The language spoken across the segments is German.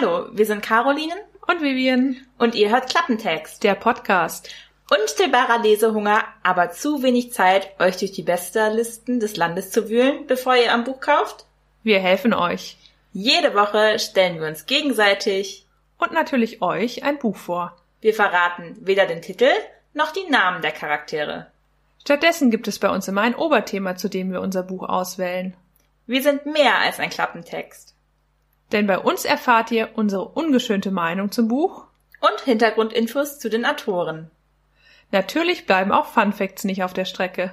Hallo, wir sind Carolinen und Vivian und ihr hört Klappentext, der Podcast. Unstillbarer Lesehunger, aber zu wenig Zeit, euch durch die Bestsellerlisten des Landes zu wühlen, bevor ihr am Buch kauft? Wir helfen euch. Jede Woche stellen wir uns gegenseitig und natürlich euch ein Buch vor. Wir verraten weder den Titel noch die Namen der Charaktere. Stattdessen gibt es bei uns immer ein Oberthema, zu dem wir unser Buch auswählen. Wir sind mehr als ein Klappentext. Denn bei uns erfahrt ihr unsere ungeschönte Meinung zum Buch und Hintergrundinfos zu den Autoren. Natürlich bleiben auch Fun Facts nicht auf der Strecke.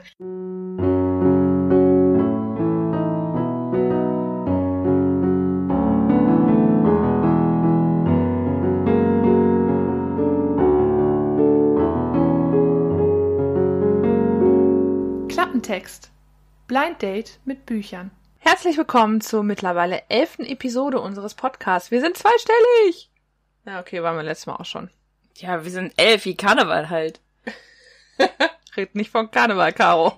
Klappentext. Blind Date mit Büchern. Herzlich willkommen zur mittlerweile elften Episode unseres Podcasts. Wir sind zweistellig! Ja, okay, waren wir letztes Mal auch schon. Ja, wir sind elf, wie Karneval halt. Red nicht von Karneval, Caro.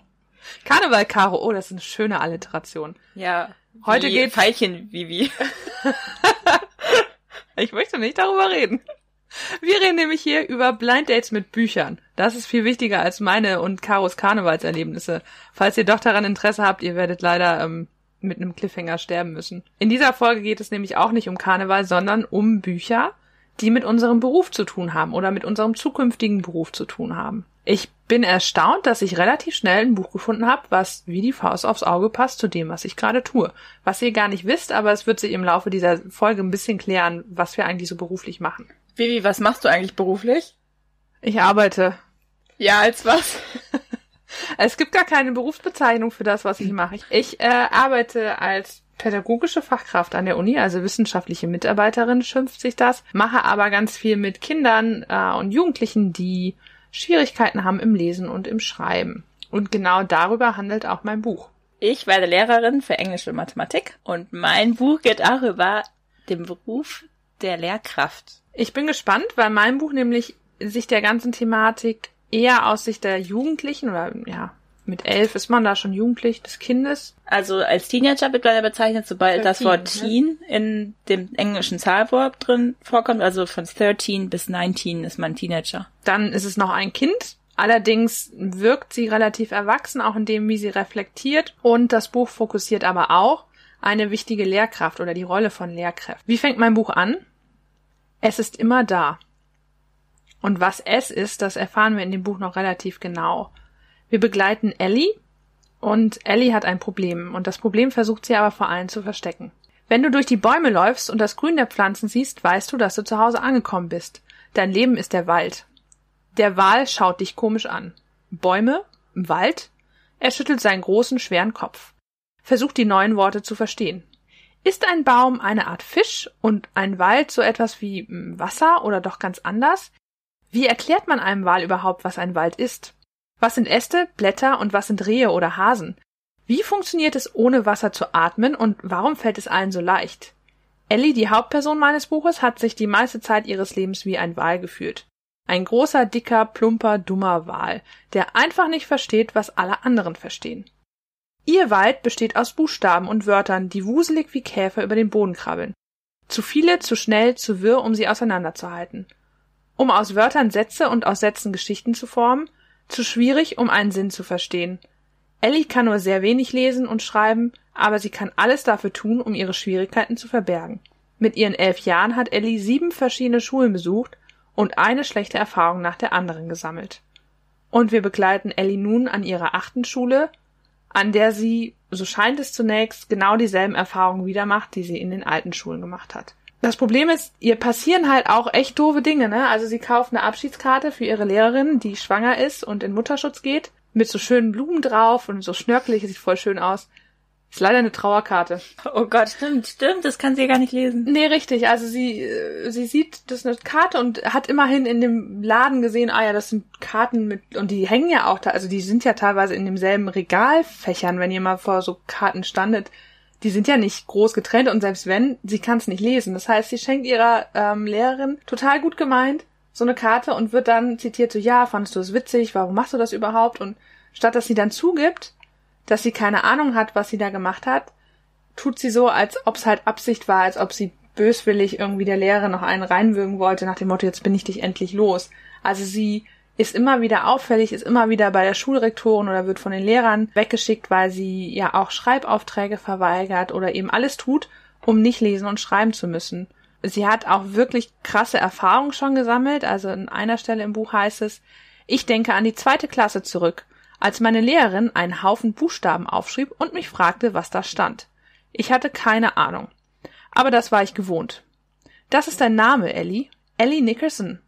Karneval, Caro. Oh, das ist eine schöne Alliteration. Ja. Heute geht Veilchen, Vivi. ich möchte nicht darüber reden. Wir reden nämlich hier über Blind Dates mit Büchern. Das ist viel wichtiger als meine und Karos Karnevalserlebnisse. Falls ihr doch daran Interesse habt, ihr werdet leider ähm, mit einem Cliffhanger sterben müssen. In dieser Folge geht es nämlich auch nicht um Karneval, sondern um Bücher, die mit unserem Beruf zu tun haben oder mit unserem zukünftigen Beruf zu tun haben. Ich bin erstaunt, dass ich relativ schnell ein Buch gefunden habe, was wie die Faust aufs Auge passt zu dem, was ich gerade tue. Was ihr gar nicht wisst, aber es wird sich im Laufe dieser Folge ein bisschen klären, was wir eigentlich so beruflich machen. Vivi, was machst du eigentlich beruflich? Ich arbeite. Ja, als was? Es gibt gar keine Berufsbezeichnung für das, was ich mache. Ich äh, arbeite als pädagogische Fachkraft an der Uni, also wissenschaftliche Mitarbeiterin schimpft sich das, mache aber ganz viel mit Kindern äh, und Jugendlichen, die Schwierigkeiten haben im Lesen und im Schreiben. Und genau darüber handelt auch mein Buch. Ich werde Lehrerin für Englisch und Mathematik und mein Buch geht auch über den Beruf der Lehrkraft. Ich bin gespannt, weil mein Buch nämlich sich der ganzen Thematik eher aus Sicht der Jugendlichen oder ja, mit elf ist man da schon jugendlich des Kindes. Also als Teenager wird leider bezeichnet, sobald 13, das Wort ne? Teen in dem englischen Zahlwort drin vorkommt, also von 13 bis 19 ist man Teenager. Dann ist es noch ein Kind. Allerdings wirkt sie relativ erwachsen, auch in dem, wie sie reflektiert. Und das Buch fokussiert aber auch eine wichtige Lehrkraft oder die Rolle von Lehrkräften. Wie fängt mein Buch an? Es ist immer da. Und was es ist, das erfahren wir in dem Buch noch relativ genau. Wir begleiten Ellie und Ellie hat ein Problem und das Problem versucht sie aber vor allen zu verstecken. Wenn du durch die Bäume läufst und das Grün der Pflanzen siehst, weißt du, dass du zu Hause angekommen bist. Dein Leben ist der Wald. Der Wal schaut dich komisch an. Bäume? Wald? Er schüttelt seinen großen, schweren Kopf. Versucht die neuen Worte zu verstehen. Ist ein Baum eine Art Fisch und ein Wald so etwas wie hm, Wasser oder doch ganz anders? Wie erklärt man einem Wal überhaupt, was ein Wald ist? Was sind Äste, Blätter und was sind Rehe oder Hasen? Wie funktioniert es, ohne Wasser zu atmen und warum fällt es allen so leicht? Ellie, die Hauptperson meines Buches, hat sich die meiste Zeit ihres Lebens wie ein Wal gefühlt. Ein großer, dicker, plumper, dummer Wal, der einfach nicht versteht, was alle anderen verstehen. Ihr Wald besteht aus Buchstaben und Wörtern, die wuselig wie Käfer über den Boden krabbeln. Zu viele, zu schnell, zu wirr, um sie auseinanderzuhalten um aus Wörtern Sätze und aus Sätzen Geschichten zu formen, zu schwierig, um einen Sinn zu verstehen. Ellie kann nur sehr wenig lesen und schreiben, aber sie kann alles dafür tun, um ihre Schwierigkeiten zu verbergen. Mit ihren elf Jahren hat Ellie sieben verschiedene Schulen besucht und eine schlechte Erfahrung nach der anderen gesammelt. Und wir begleiten Ellie nun an ihrer achten Schule, an der sie, so scheint es zunächst, genau dieselben Erfahrungen wieder macht, die sie in den alten Schulen gemacht hat. Das Problem ist, ihr passieren halt auch echt doofe Dinge, ne? Also sie kauft eine Abschiedskarte für ihre Lehrerin, die schwanger ist und in Mutterschutz geht, mit so schönen Blumen drauf und so schnörkelig, sieht voll schön aus. Ist leider eine Trauerkarte. Oh Gott, stimmt, stimmt, das kann sie ja gar nicht lesen. Nee, richtig. Also sie, äh, sie sieht, das ist eine Karte und hat immerhin in dem Laden gesehen, ah ja, das sind Karten mit, und die hängen ja auch da, also die sind ja teilweise in demselben Regalfächern, wenn ihr mal vor so Karten standet die sind ja nicht groß getrennt und selbst wenn, sie kann es nicht lesen. Das heißt, sie schenkt ihrer ähm, Lehrerin total gut gemeint so eine Karte und wird dann zitiert so, ja, fandest du es witzig, warum machst du das überhaupt? Und statt dass sie dann zugibt, dass sie keine Ahnung hat, was sie da gemacht hat, tut sie so, als ob es halt Absicht war, als ob sie böswillig irgendwie der Lehrerin noch einen reinwürgen wollte, nach dem Motto, jetzt bin ich dich endlich los. Also sie ist immer wieder auffällig, ist immer wieder bei der Schulrektorin oder wird von den Lehrern weggeschickt, weil sie ja auch Schreibaufträge verweigert oder eben alles tut, um nicht lesen und schreiben zu müssen. Sie hat auch wirklich krasse Erfahrungen schon gesammelt. Also an einer Stelle im Buch heißt es, ich denke an die zweite Klasse zurück, als meine Lehrerin einen Haufen Buchstaben aufschrieb und mich fragte, was da stand. Ich hatte keine Ahnung. Aber das war ich gewohnt. Das ist dein Name, Ellie. Ellie Nickerson.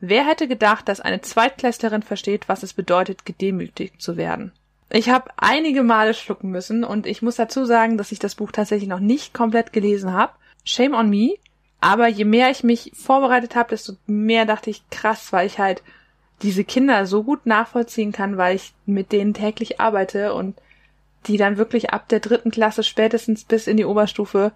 Wer hätte gedacht, dass eine Zweitklässlerin versteht, was es bedeutet, gedemütigt zu werden? Ich habe einige Male schlucken müssen und ich muss dazu sagen, dass ich das Buch tatsächlich noch nicht komplett gelesen habe. Shame on me. Aber je mehr ich mich vorbereitet habe, desto mehr dachte ich, krass, weil ich halt diese Kinder so gut nachvollziehen kann, weil ich mit denen täglich arbeite und die dann wirklich ab der dritten Klasse spätestens bis in die Oberstufe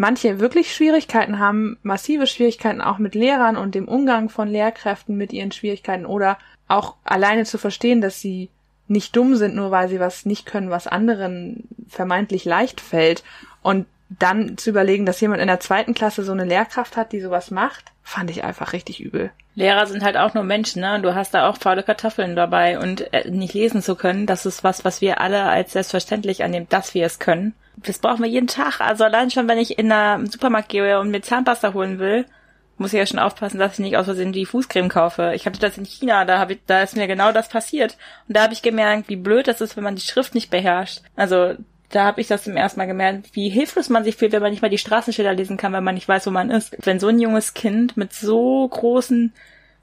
manche wirklich Schwierigkeiten haben, massive Schwierigkeiten auch mit Lehrern und dem Umgang von Lehrkräften mit ihren Schwierigkeiten oder auch alleine zu verstehen, dass sie nicht dumm sind, nur weil sie was nicht können, was anderen vermeintlich leicht fällt. Und dann zu überlegen, dass jemand in der zweiten Klasse so eine Lehrkraft hat, die sowas macht, fand ich einfach richtig übel. Lehrer sind halt auch nur Menschen, ne? Und du hast da auch faule Kartoffeln dabei und äh, nicht lesen zu können, das ist was, was wir alle als selbstverständlich annehmen, dass wir es können. Das brauchen wir jeden Tag. Also allein schon, wenn ich in einer Supermarkt gehe und mir Zahnpasta holen will, muss ich ja schon aufpassen, dass ich nicht aus Versehen die Fußcreme kaufe. Ich hatte das in China, da habe ich, da ist mir genau das passiert. Und da habe ich gemerkt, wie blöd das ist, wenn man die Schrift nicht beherrscht. Also da habe ich das zum ersten Mal gemerkt, wie hilflos man sich fühlt, wenn man nicht mal die Straßenschilder lesen kann, weil man nicht weiß, wo man ist. Wenn so ein junges Kind mit so großen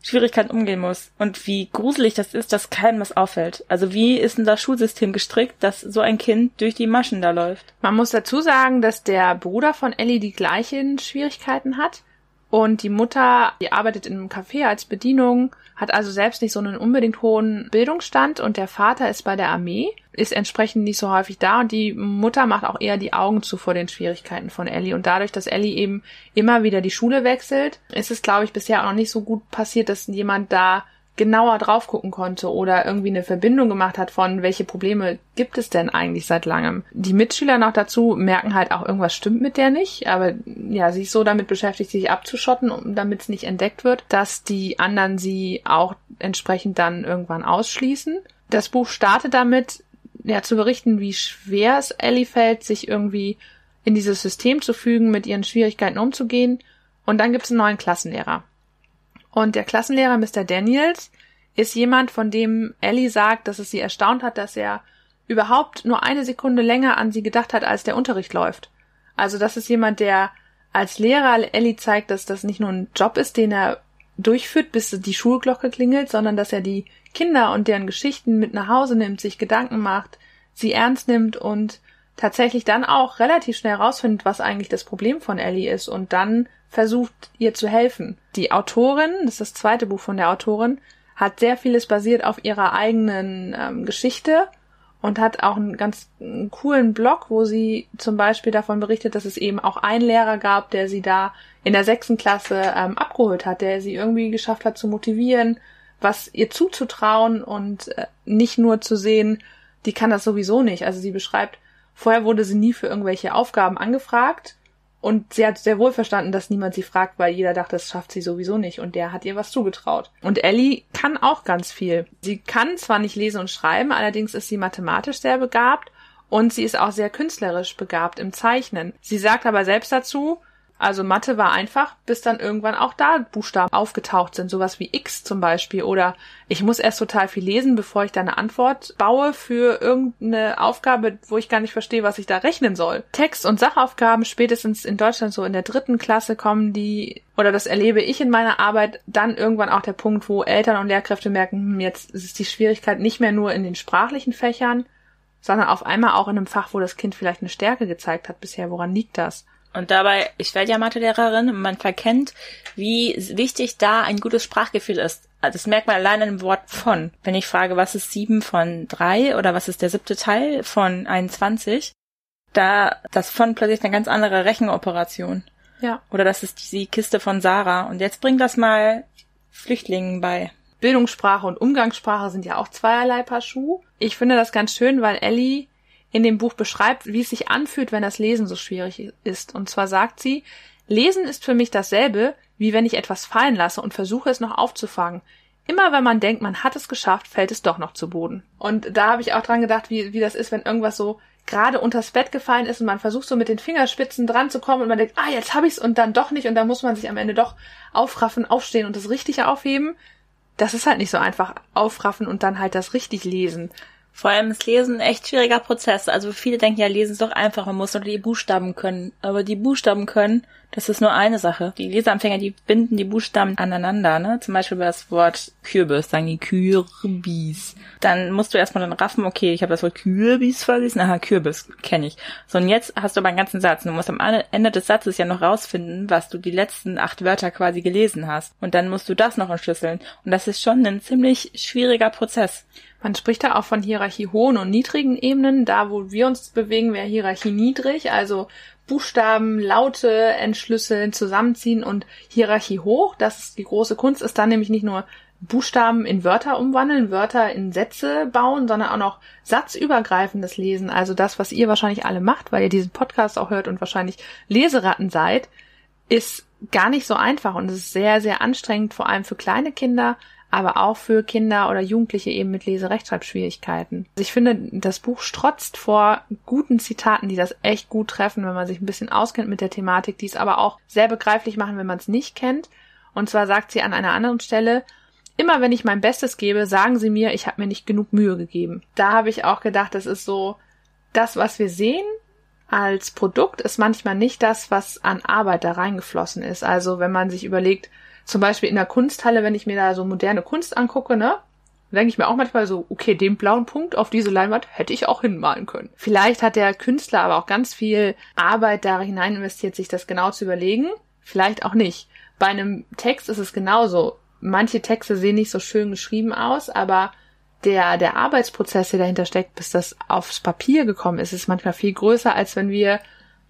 Schwierigkeiten umgehen muss und wie gruselig das ist, dass keinem was auffällt. Also wie ist denn das Schulsystem gestrickt, dass so ein Kind durch die Maschen da läuft? Man muss dazu sagen, dass der Bruder von Ellie die gleichen Schwierigkeiten hat. Und die Mutter, die arbeitet in einem Café als Bedienung, hat also selbst nicht so einen unbedingt hohen Bildungsstand und der Vater ist bei der Armee, ist entsprechend nicht so häufig da und die Mutter macht auch eher die Augen zu vor den Schwierigkeiten von Ellie. Und dadurch, dass Ellie eben immer wieder die Schule wechselt, ist es, glaube ich, bisher auch noch nicht so gut passiert, dass jemand da genauer drauf gucken konnte oder irgendwie eine Verbindung gemacht hat von, welche Probleme gibt es denn eigentlich seit langem. Die Mitschüler noch dazu merken halt auch, irgendwas stimmt mit der nicht, aber ja, sie ist so damit beschäftigt, sich abzuschotten, damit es nicht entdeckt wird, dass die anderen sie auch entsprechend dann irgendwann ausschließen. Das Buch startet damit, ja, zu berichten, wie schwer es Ellie fällt, sich irgendwie in dieses System zu fügen, mit ihren Schwierigkeiten umzugehen. Und dann gibt es einen neuen Klassenlehrer. Und der Klassenlehrer Mr. Daniels ist jemand, von dem Ellie sagt, dass es sie erstaunt hat, dass er überhaupt nur eine Sekunde länger an sie gedacht hat, als der Unterricht läuft. Also das ist jemand, der als Lehrer Ellie zeigt, dass das nicht nur ein Job ist, den er durchführt, bis die Schulglocke klingelt, sondern dass er die Kinder und deren Geschichten mit nach Hause nimmt, sich Gedanken macht, sie ernst nimmt und tatsächlich dann auch relativ schnell herausfindet, was eigentlich das Problem von Ellie ist und dann versucht, ihr zu helfen. Die Autorin, das ist das zweite Buch von der Autorin, hat sehr vieles basiert auf ihrer eigenen ähm, Geschichte und hat auch einen ganz einen coolen Blog, wo sie zum Beispiel davon berichtet, dass es eben auch einen Lehrer gab, der sie da in der sechsten Klasse ähm, abgeholt hat, der sie irgendwie geschafft hat zu motivieren, was ihr zuzutrauen und äh, nicht nur zu sehen, die kann das sowieso nicht. Also sie beschreibt, vorher wurde sie nie für irgendwelche Aufgaben angefragt und sie hat sehr wohl verstanden, dass niemand sie fragt, weil jeder dachte, das schafft sie sowieso nicht. Und der hat ihr was zugetraut. Und Ellie kann auch ganz viel. Sie kann zwar nicht lesen und schreiben, allerdings ist sie mathematisch sehr begabt und sie ist auch sehr künstlerisch begabt im Zeichnen. Sie sagt aber selbst dazu, also Mathe war einfach, bis dann irgendwann auch da Buchstaben aufgetaucht sind, sowas wie X zum Beispiel. Oder ich muss erst total viel lesen, bevor ich da eine Antwort baue für irgendeine Aufgabe, wo ich gar nicht verstehe, was ich da rechnen soll. Text- und Sachaufgaben spätestens in Deutschland so in der dritten Klasse kommen die, oder das erlebe ich in meiner Arbeit, dann irgendwann auch der Punkt, wo Eltern und Lehrkräfte merken, hm, jetzt ist die Schwierigkeit nicht mehr nur in den sprachlichen Fächern, sondern auf einmal auch in einem Fach, wo das Kind vielleicht eine Stärke gezeigt hat bisher. Woran liegt das? Und dabei, ich werde ja Mathelehrerin und man verkennt, wie wichtig da ein gutes Sprachgefühl ist. Das merkt man allein im Wort von. Wenn ich frage, was ist sieben von drei oder was ist der siebte Teil von 21, da das von plötzlich eine ganz andere Rechenoperation. Ja. Oder das ist die Kiste von Sarah. Und jetzt bring das mal Flüchtlingen bei. Bildungssprache und Umgangssprache sind ja auch zweierlei Paar Schuh. Ich finde das ganz schön, weil Ellie in dem Buch beschreibt, wie es sich anfühlt, wenn das Lesen so schwierig ist. Und zwar sagt sie, Lesen ist für mich dasselbe, wie wenn ich etwas fallen lasse und versuche es noch aufzufangen. Immer wenn man denkt, man hat es geschafft, fällt es doch noch zu Boden. Und da habe ich auch dran gedacht, wie, wie das ist, wenn irgendwas so gerade unters Bett gefallen ist und man versucht so mit den Fingerspitzen dran zu kommen und man denkt, ah, jetzt habe ich's und dann doch nicht und dann muss man sich am Ende doch aufraffen, aufstehen und das richtig aufheben. Das ist halt nicht so einfach aufraffen und dann halt das richtig lesen. Vor allem ist Lesen ein echt schwieriger Prozess. Also viele denken ja, Lesen ist doch einfach, man muss nur die Buchstaben können. Aber die Buchstaben können, das ist nur eine Sache. Die Leseanfänger, die binden die Buchstaben aneinander, ne? Zum Beispiel bei das Wort Kürbis, sagen die Kürbis. Dann musst du erstmal dann raffen, okay, ich habe das Wort Kürbis verlesen, aha, Kürbis, kenne ich. So, und jetzt hast du aber einen ganzen Satz. Du musst am Ende des Satzes ja noch rausfinden, was du die letzten acht Wörter quasi gelesen hast. Und dann musst du das noch entschlüsseln. Und das ist schon ein ziemlich schwieriger Prozess. Man spricht da auch von Hierarchie hohen und niedrigen Ebenen. Da, wo wir uns bewegen, wäre Hierarchie niedrig, also Buchstaben, Laute entschlüsseln, zusammenziehen und Hierarchie hoch. Das ist die große Kunst, ist dann nämlich nicht nur Buchstaben in Wörter umwandeln, Wörter in Sätze bauen, sondern auch noch satzübergreifendes Lesen. Also das, was ihr wahrscheinlich alle macht, weil ihr diesen Podcast auch hört und wahrscheinlich Leseratten seid, ist gar nicht so einfach und es ist sehr, sehr anstrengend, vor allem für kleine Kinder, aber auch für Kinder oder Jugendliche eben mit Leserechtschreibschwierigkeiten. Also ich finde, das Buch strotzt vor guten Zitaten, die das echt gut treffen, wenn man sich ein bisschen auskennt mit der Thematik, die es aber auch sehr begreiflich machen, wenn man es nicht kennt. Und zwar sagt sie an einer anderen Stelle, immer wenn ich mein Bestes gebe, sagen sie mir, ich habe mir nicht genug Mühe gegeben. Da habe ich auch gedacht, das ist so, das, was wir sehen, als Produkt ist manchmal nicht das, was an Arbeit da reingeflossen ist. Also wenn man sich überlegt, zum Beispiel in der Kunsthalle, wenn ich mir da so moderne Kunst angucke, ne, denke ich mir auch manchmal so, okay, den blauen Punkt auf diese Leinwand hätte ich auch hinmalen können. Vielleicht hat der Künstler aber auch ganz viel Arbeit da hinein investiert, sich das genau zu überlegen. Vielleicht auch nicht. Bei einem Text ist es genauso. Manche Texte sehen nicht so schön geschrieben aus, aber der, der Arbeitsprozess, der dahinter steckt, bis das aufs Papier gekommen ist, ist manchmal viel größer, als wenn wir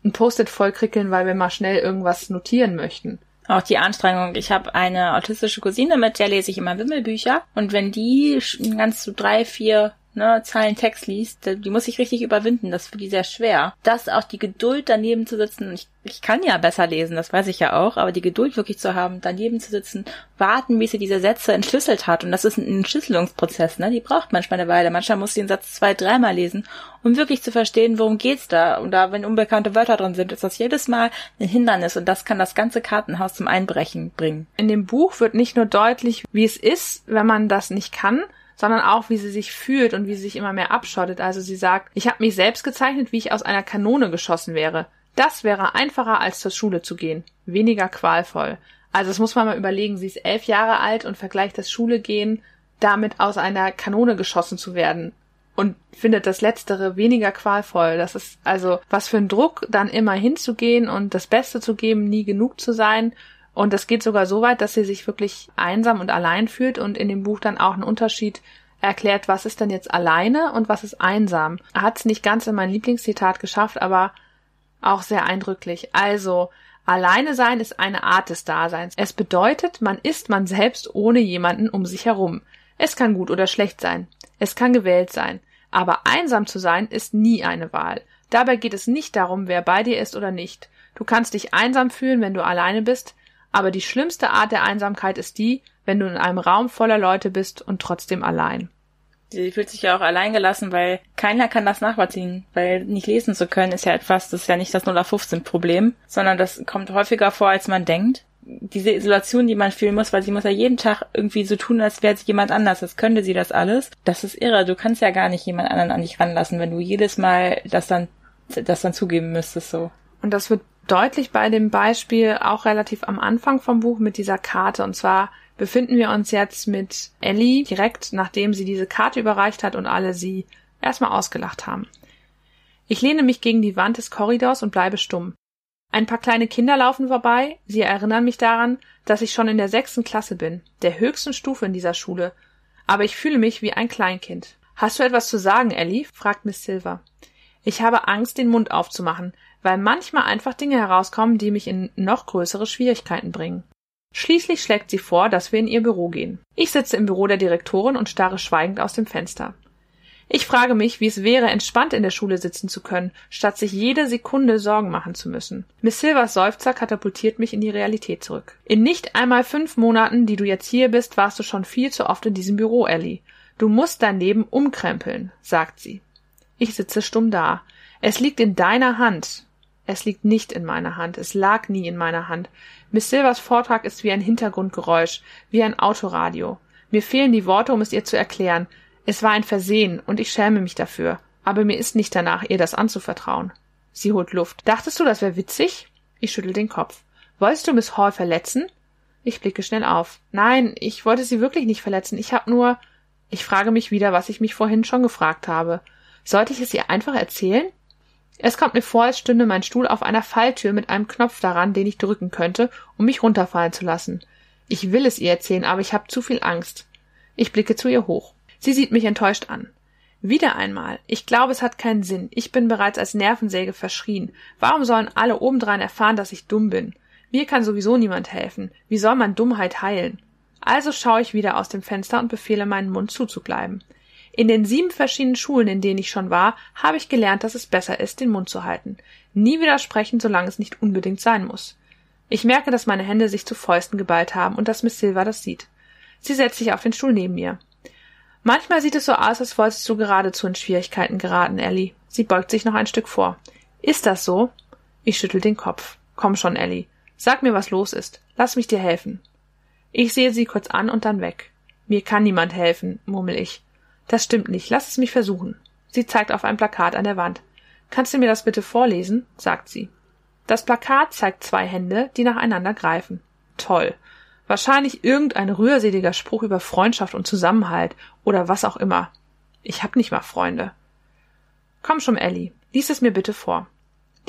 ein Post-it vollkrickeln, weil wir mal schnell irgendwas notieren möchten auch die Anstrengung. Ich habe eine autistische Cousine, mit der lese ich immer Wimmelbücher. Und wenn die ganz so drei, vier ne, Zeilen Text liest, die muss ich richtig überwinden. Das ist für die sehr schwer. Das auch die Geduld daneben zu sitzen. Ich, ich kann ja besser lesen, das weiß ich ja auch, aber die Geduld wirklich zu haben, daneben zu sitzen, warten, wie sie diese Sätze entschlüsselt hat. Und das ist ein Entschlüsselungsprozess, ne? Die braucht manchmal eine Weile. Manchmal muss sie den Satz zwei, dreimal lesen, um wirklich zu verstehen, worum geht's da. Und da, wenn unbekannte Wörter drin sind, ist das jedes Mal ein Hindernis und das kann das ganze Kartenhaus zum Einbrechen bringen. In dem Buch wird nicht nur deutlich, wie es ist, wenn man das nicht kann, sondern auch, wie sie sich fühlt und wie sie sich immer mehr abschottet. Also sie sagt, ich habe mich selbst gezeichnet, wie ich aus einer Kanone geschossen wäre. Das wäre einfacher, als zur Schule zu gehen. Weniger qualvoll. Also das muss man mal überlegen. Sie ist elf Jahre alt und vergleicht das Schule gehen damit aus einer Kanone geschossen zu werden und findet das Letztere weniger qualvoll. Das ist also was für ein Druck, dann immer hinzugehen und das Beste zu geben, nie genug zu sein und das geht sogar so weit, dass sie sich wirklich einsam und allein fühlt und in dem Buch dann auch einen Unterschied erklärt, was ist denn jetzt alleine und was ist einsam. Er hat es nicht ganz in mein Lieblingszitat geschafft, aber auch sehr eindrücklich. Also, alleine sein ist eine Art des Daseins. Es bedeutet, man ist man selbst ohne jemanden um sich herum. Es kann gut oder schlecht sein. Es kann gewählt sein. Aber einsam zu sein ist nie eine Wahl. Dabei geht es nicht darum, wer bei dir ist oder nicht. Du kannst dich einsam fühlen, wenn du alleine bist, aber die schlimmste Art der Einsamkeit ist die, wenn du in einem Raum voller Leute bist und trotzdem allein. Sie fühlt sich ja auch alleingelassen, weil keiner kann das nachvollziehen, weil nicht lesen zu können ist ja etwas, das ist ja nicht das 0 auf 15 Problem, sondern das kommt häufiger vor, als man denkt. Diese Isolation, die man fühlen muss, weil sie muss ja jeden Tag irgendwie so tun, als wäre sie jemand anders, als könnte sie das alles. Das ist irre. Du kannst ja gar nicht jemand anderen an dich ranlassen, wenn du jedes Mal das dann, das dann zugeben müsstest, so. Und das wird deutlich bei dem Beispiel auch relativ am Anfang vom Buch mit dieser Karte. Und zwar befinden wir uns jetzt mit Ellie direkt nachdem sie diese Karte überreicht hat und alle sie erstmal ausgelacht haben. Ich lehne mich gegen die Wand des Korridors und bleibe stumm. Ein paar kleine Kinder laufen vorbei, sie erinnern mich daran, dass ich schon in der sechsten Klasse bin, der höchsten Stufe in dieser Schule. Aber ich fühle mich wie ein Kleinkind. Hast du etwas zu sagen, Ellie? fragt Miss Silver. Ich habe Angst, den Mund aufzumachen, weil manchmal einfach Dinge herauskommen, die mich in noch größere Schwierigkeiten bringen. Schließlich schlägt sie vor, dass wir in ihr Büro gehen. Ich sitze im Büro der Direktorin und starre schweigend aus dem Fenster. Ich frage mich, wie es wäre, entspannt in der Schule sitzen zu können, statt sich jede Sekunde Sorgen machen zu müssen. Miss Silvers Seufzer katapultiert mich in die Realität zurück. In nicht einmal fünf Monaten, die du jetzt hier bist, warst du schon viel zu oft in diesem Büro, Ellie. Du musst dein Leben umkrempeln, sagt sie. Ich sitze stumm da. Es liegt in deiner Hand. Es liegt nicht in meiner Hand. Es lag nie in meiner Hand. Miss Silvers Vortrag ist wie ein Hintergrundgeräusch, wie ein Autoradio. Mir fehlen die Worte, um es ihr zu erklären. Es war ein Versehen und ich schäme mich dafür, aber mir ist nicht danach, ihr das anzuvertrauen. Sie holt Luft. Dachtest du, das wäre witzig? Ich schüttel den Kopf. Wolltest du Miss Hall verletzen? Ich blicke schnell auf. Nein, ich wollte sie wirklich nicht verletzen. Ich hab nur. Ich frage mich wieder, was ich mich vorhin schon gefragt habe. Sollte ich es ihr einfach erzählen? Es kommt mir vor, als stünde mein Stuhl auf einer Falltür mit einem Knopf daran, den ich drücken könnte, um mich runterfallen zu lassen. Ich will es ihr erzählen, aber ich habe zu viel Angst. Ich blicke zu ihr hoch. Sie sieht mich enttäuscht an. Wieder einmal. Ich glaube, es hat keinen Sinn. Ich bin bereits als Nervensäge verschrien. Warum sollen alle obendrein erfahren, dass ich dumm bin? Mir kann sowieso niemand helfen. Wie soll man Dummheit heilen? Also schaue ich wieder aus dem Fenster und befehle meinen Mund zuzubleiben. In den sieben verschiedenen Schulen, in denen ich schon war, habe ich gelernt, dass es besser ist, den Mund zu halten. Nie widersprechen, solange es nicht unbedingt sein muss. Ich merke, dass meine Hände sich zu Fäusten geballt haben und dass Miss Silver das sieht. Sie setzt sich auf den Stuhl neben mir. Manchmal sieht es so aus, als wolltest du geradezu in Schwierigkeiten geraten, Ellie. Sie beugt sich noch ein Stück vor. Ist das so? Ich schüttel den Kopf. Komm schon, Ellie. Sag mir, was los ist. Lass mich dir helfen. Ich sehe sie kurz an und dann weg. Mir kann niemand helfen, murmel ich. Das stimmt nicht. Lass es mich versuchen. Sie zeigt auf ein Plakat an der Wand. Kannst du mir das bitte vorlesen? sagt sie. Das Plakat zeigt zwei Hände, die nacheinander greifen. Toll. Wahrscheinlich irgendein rührseliger Spruch über Freundschaft und Zusammenhalt oder was auch immer. Ich hab nicht mal Freunde. Komm schon, Ellie, lies es mir bitte vor.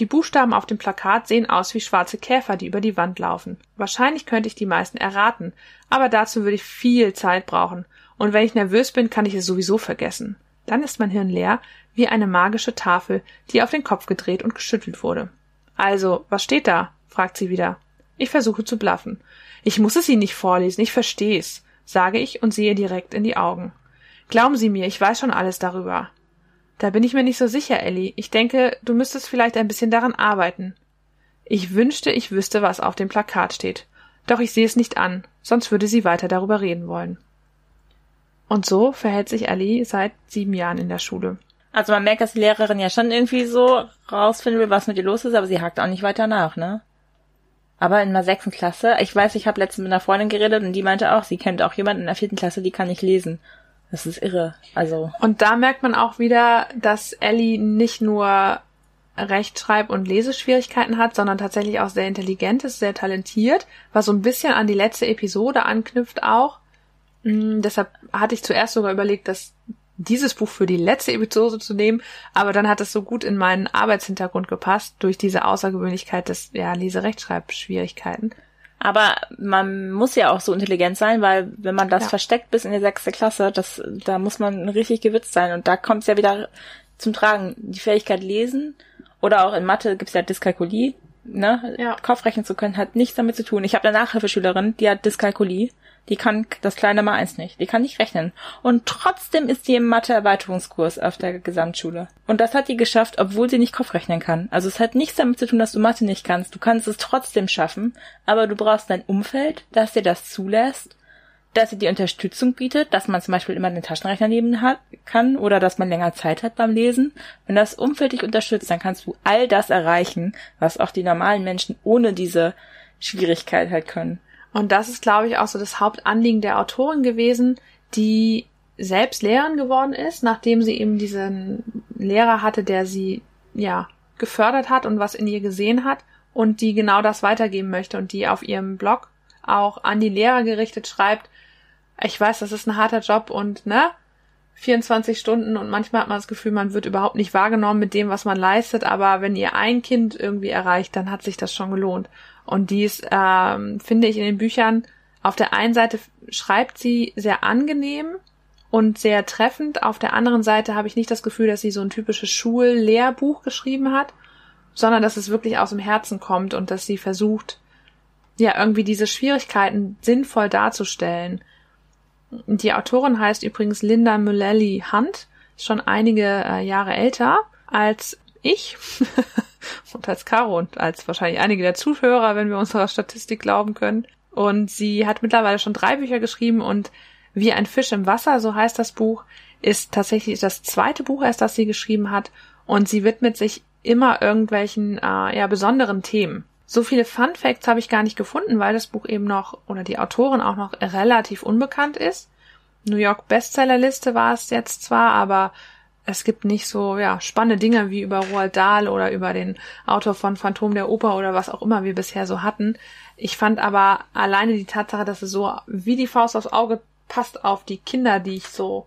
Die Buchstaben auf dem Plakat sehen aus wie schwarze Käfer, die über die Wand laufen. Wahrscheinlich könnte ich die meisten erraten, aber dazu würde ich viel Zeit brauchen, und wenn ich nervös bin, kann ich es sowieso vergessen. Dann ist mein Hirn leer, wie eine magische Tafel, die auf den Kopf gedreht und geschüttelt wurde. Also, was steht da? fragt sie wieder. Ich versuche zu blaffen. Ich muss es Ihnen nicht vorlesen, ich versteh's, sage ich und sehe direkt in die Augen. Glauben Sie mir, ich weiß schon alles darüber. Da bin ich mir nicht so sicher, Ellie. Ich denke, du müsstest vielleicht ein bisschen daran arbeiten. Ich wünschte, ich wüsste, was auf dem Plakat steht. Doch ich sehe es nicht an, sonst würde sie weiter darüber reden wollen. Und so verhält sich Ellie seit sieben Jahren in der Schule. Also man merkt, dass die Lehrerin ja schon irgendwie so rausfinden will, was mit ihr los ist, aber sie hakt auch nicht weiter nach, ne? Aber in der sechsten Klasse, ich weiß, ich habe letztens mit einer Freundin geredet und die meinte auch, sie kennt auch jemanden in der vierten Klasse, die kann nicht lesen. Das ist irre. Also. Und da merkt man auch wieder, dass Ellie nicht nur Rechtschreib- und Leseschwierigkeiten hat, sondern tatsächlich auch sehr intelligent ist, sehr talentiert, was so ein bisschen an die letzte Episode anknüpft auch. Mm, deshalb hatte ich zuerst sogar überlegt, dass dieses Buch für die letzte Episode zu nehmen, aber dann hat es so gut in meinen Arbeitshintergrund gepasst durch diese Außergewöhnlichkeit des ja, Leserechtschreibschwierigkeiten. Aber man muss ja auch so intelligent sein, weil wenn man das ja. versteckt bis in die sechste Klasse, das, da muss man richtig gewitzt sein. Und da kommt es ja wieder zum Tragen. Die Fähigkeit lesen oder auch in Mathe gibt's ja Dyskalkulie. Ne? Ja. Kopfrechnen zu können, hat nichts damit zu tun. Ich habe eine Nachhilfeschülerin, die hat Dyskalkulie. Die kann das kleine Mal eins nicht. Die kann nicht rechnen. Und trotzdem ist die im Mathe-Erweiterungskurs auf der Gesamtschule. Und das hat die geschafft, obwohl sie nicht Kopfrechnen kann. Also es hat nichts damit zu tun, dass du Mathe nicht kannst. Du kannst es trotzdem schaffen, aber du brauchst dein Umfeld, das dir das zulässt, dass sie dir Unterstützung bietet, dass man zum Beispiel immer den Taschenrechner neben hat, kann oder dass man länger Zeit hat beim Lesen. Wenn das Umfeld dich unterstützt, dann kannst du all das erreichen, was auch die normalen Menschen ohne diese Schwierigkeit halt können. Und das ist, glaube ich, auch so das Hauptanliegen der Autorin gewesen, die selbst Lehrerin geworden ist, nachdem sie eben diesen Lehrer hatte, der sie, ja, gefördert hat und was in ihr gesehen hat und die genau das weitergeben möchte und die auf ihrem Blog auch an die Lehrer gerichtet schreibt, ich weiß, das ist ein harter Job und, ne, 24 Stunden und manchmal hat man das Gefühl, man wird überhaupt nicht wahrgenommen mit dem, was man leistet, aber wenn ihr ein Kind irgendwie erreicht, dann hat sich das schon gelohnt. Und dies ähm, finde ich in den Büchern auf der einen Seite schreibt sie sehr angenehm und sehr treffend. Auf der anderen Seite habe ich nicht das Gefühl, dass sie so ein typisches Schullehrbuch geschrieben hat, sondern dass es wirklich aus dem Herzen kommt und dass sie versucht, ja, irgendwie diese Schwierigkeiten sinnvoll darzustellen. Die Autorin heißt übrigens Linda Mullally Hunt. schon einige äh, Jahre älter als ich und als Caro und als wahrscheinlich einige der Zuhörer, wenn wir unserer Statistik glauben können. Und sie hat mittlerweile schon drei Bücher geschrieben und Wie ein Fisch im Wasser, so heißt das Buch, ist tatsächlich das zweite Buch erst, das sie geschrieben hat. Und sie widmet sich immer irgendwelchen äh, ja, besonderen Themen. So viele Fun Facts habe ich gar nicht gefunden, weil das Buch eben noch oder die Autorin auch noch relativ unbekannt ist. New York Bestsellerliste war es jetzt zwar, aber es gibt nicht so ja spannende Dinge wie über Roald Dahl oder über den Autor von Phantom der Oper oder was auch immer wir bisher so hatten. Ich fand aber alleine die Tatsache, dass es so wie die Faust aufs Auge passt auf die Kinder, die ich so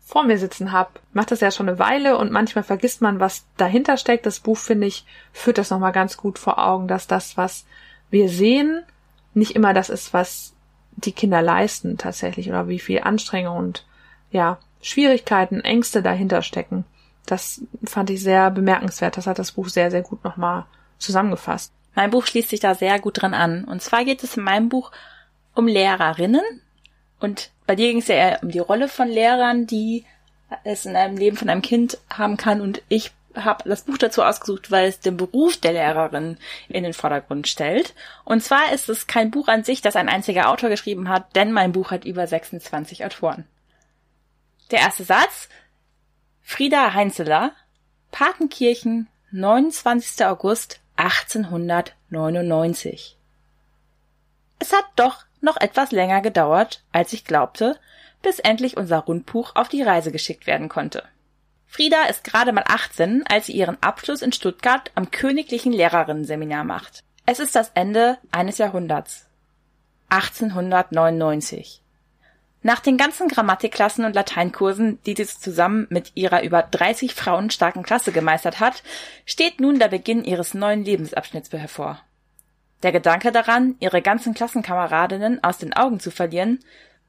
vor mir sitzen habe, macht das ja schon eine Weile und manchmal vergisst man, was dahinter steckt. Das Buch, finde ich, führt das nochmal ganz gut vor Augen, dass das, was wir sehen, nicht immer das ist, was die Kinder leisten tatsächlich oder wie viel Anstrengung und ja, Schwierigkeiten, Ängste dahinter stecken. Das fand ich sehr bemerkenswert. Das hat das Buch sehr, sehr gut nochmal zusammengefasst. Mein Buch schließt sich da sehr gut dran an. Und zwar geht es in meinem Buch um Lehrerinnen. Und bei dir ging es ja eher um die Rolle von Lehrern, die es in einem Leben von einem Kind haben kann. Und ich habe das Buch dazu ausgesucht, weil es den Beruf der Lehrerin in den Vordergrund stellt. Und zwar ist es kein Buch an sich, das ein einziger Autor geschrieben hat, denn mein Buch hat über 26 Autoren. Der erste Satz. Frieda Heinzeler, Patenkirchen, 29. August 1899. Es hat doch noch etwas länger gedauert, als ich glaubte, bis endlich unser Rundbuch auf die Reise geschickt werden konnte. Frieda ist gerade mal 18, als sie ihren Abschluss in Stuttgart am Königlichen Lehrerinnenseminar macht. Es ist das Ende eines Jahrhunderts. 1899. Nach den ganzen Grammatikklassen und Lateinkursen, die sie zusammen mit ihrer über 30 Frauen starken Klasse gemeistert hat, steht nun der Beginn ihres neuen Lebensabschnitts hervor. Der Gedanke daran, ihre ganzen Klassenkameradinnen aus den Augen zu verlieren,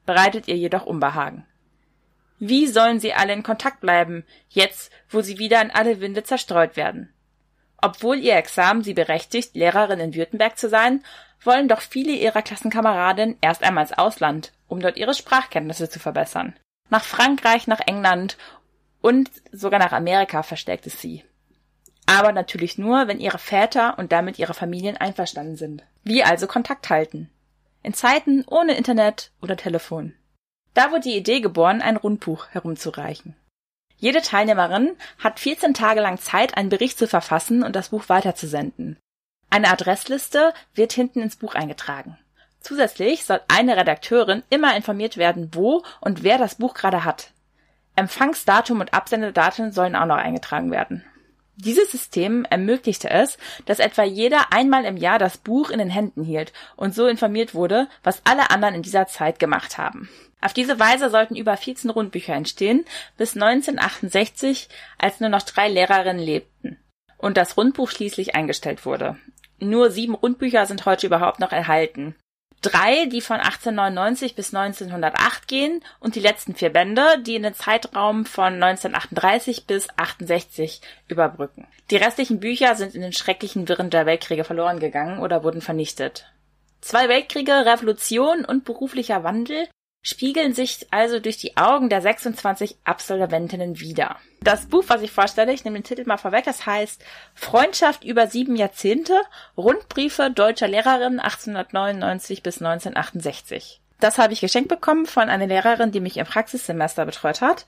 bereitet ihr jedoch Unbehagen. Wie sollen sie alle in Kontakt bleiben, jetzt, wo sie wieder in alle Winde zerstreut werden? Obwohl ihr Examen sie berechtigt, Lehrerin in Württemberg zu sein, wollen doch viele ihrer Klassenkameradinnen erst einmal ins Ausland, um dort ihre Sprachkenntnisse zu verbessern. Nach Frankreich, nach England und sogar nach Amerika verstärkt es sie. Aber natürlich nur, wenn ihre Väter und damit ihre Familien einverstanden sind. Wie also Kontakt halten? In Zeiten ohne Internet oder Telefon. Da wurde die Idee geboren, ein Rundbuch herumzureichen. Jede Teilnehmerin hat 14 Tage lang Zeit, einen Bericht zu verfassen und das Buch weiterzusenden. Eine Adressliste wird hinten ins Buch eingetragen. Zusätzlich soll eine Redakteurin immer informiert werden, wo und wer das Buch gerade hat. Empfangsdatum und Absendedatum sollen auch noch eingetragen werden. Dieses System ermöglichte es, dass etwa jeder einmal im Jahr das Buch in den Händen hielt und so informiert wurde, was alle anderen in dieser Zeit gemacht haben. Auf diese Weise sollten über 14 Rundbücher entstehen, bis 1968, als nur noch drei Lehrerinnen lebten und das Rundbuch schließlich eingestellt wurde. Nur sieben Rundbücher sind heute überhaupt noch erhalten. Drei, die von 1899 bis 1908 gehen und die letzten vier Bände, die in den Zeitraum von 1938 bis 68 überbrücken. Die restlichen Bücher sind in den schrecklichen Wirren der Weltkriege verloren gegangen oder wurden vernichtet. Zwei Weltkriege, Revolution und beruflicher Wandel spiegeln sich also durch die Augen der 26 Absolventinnen wieder. Das Buch, was ich vorstelle, ich nehme den Titel mal vorweg, das heißt Freundschaft über sieben Jahrzehnte, Rundbriefe deutscher Lehrerinnen 1899 bis 1968. Das habe ich geschenkt bekommen von einer Lehrerin, die mich im Praxissemester betreut hat.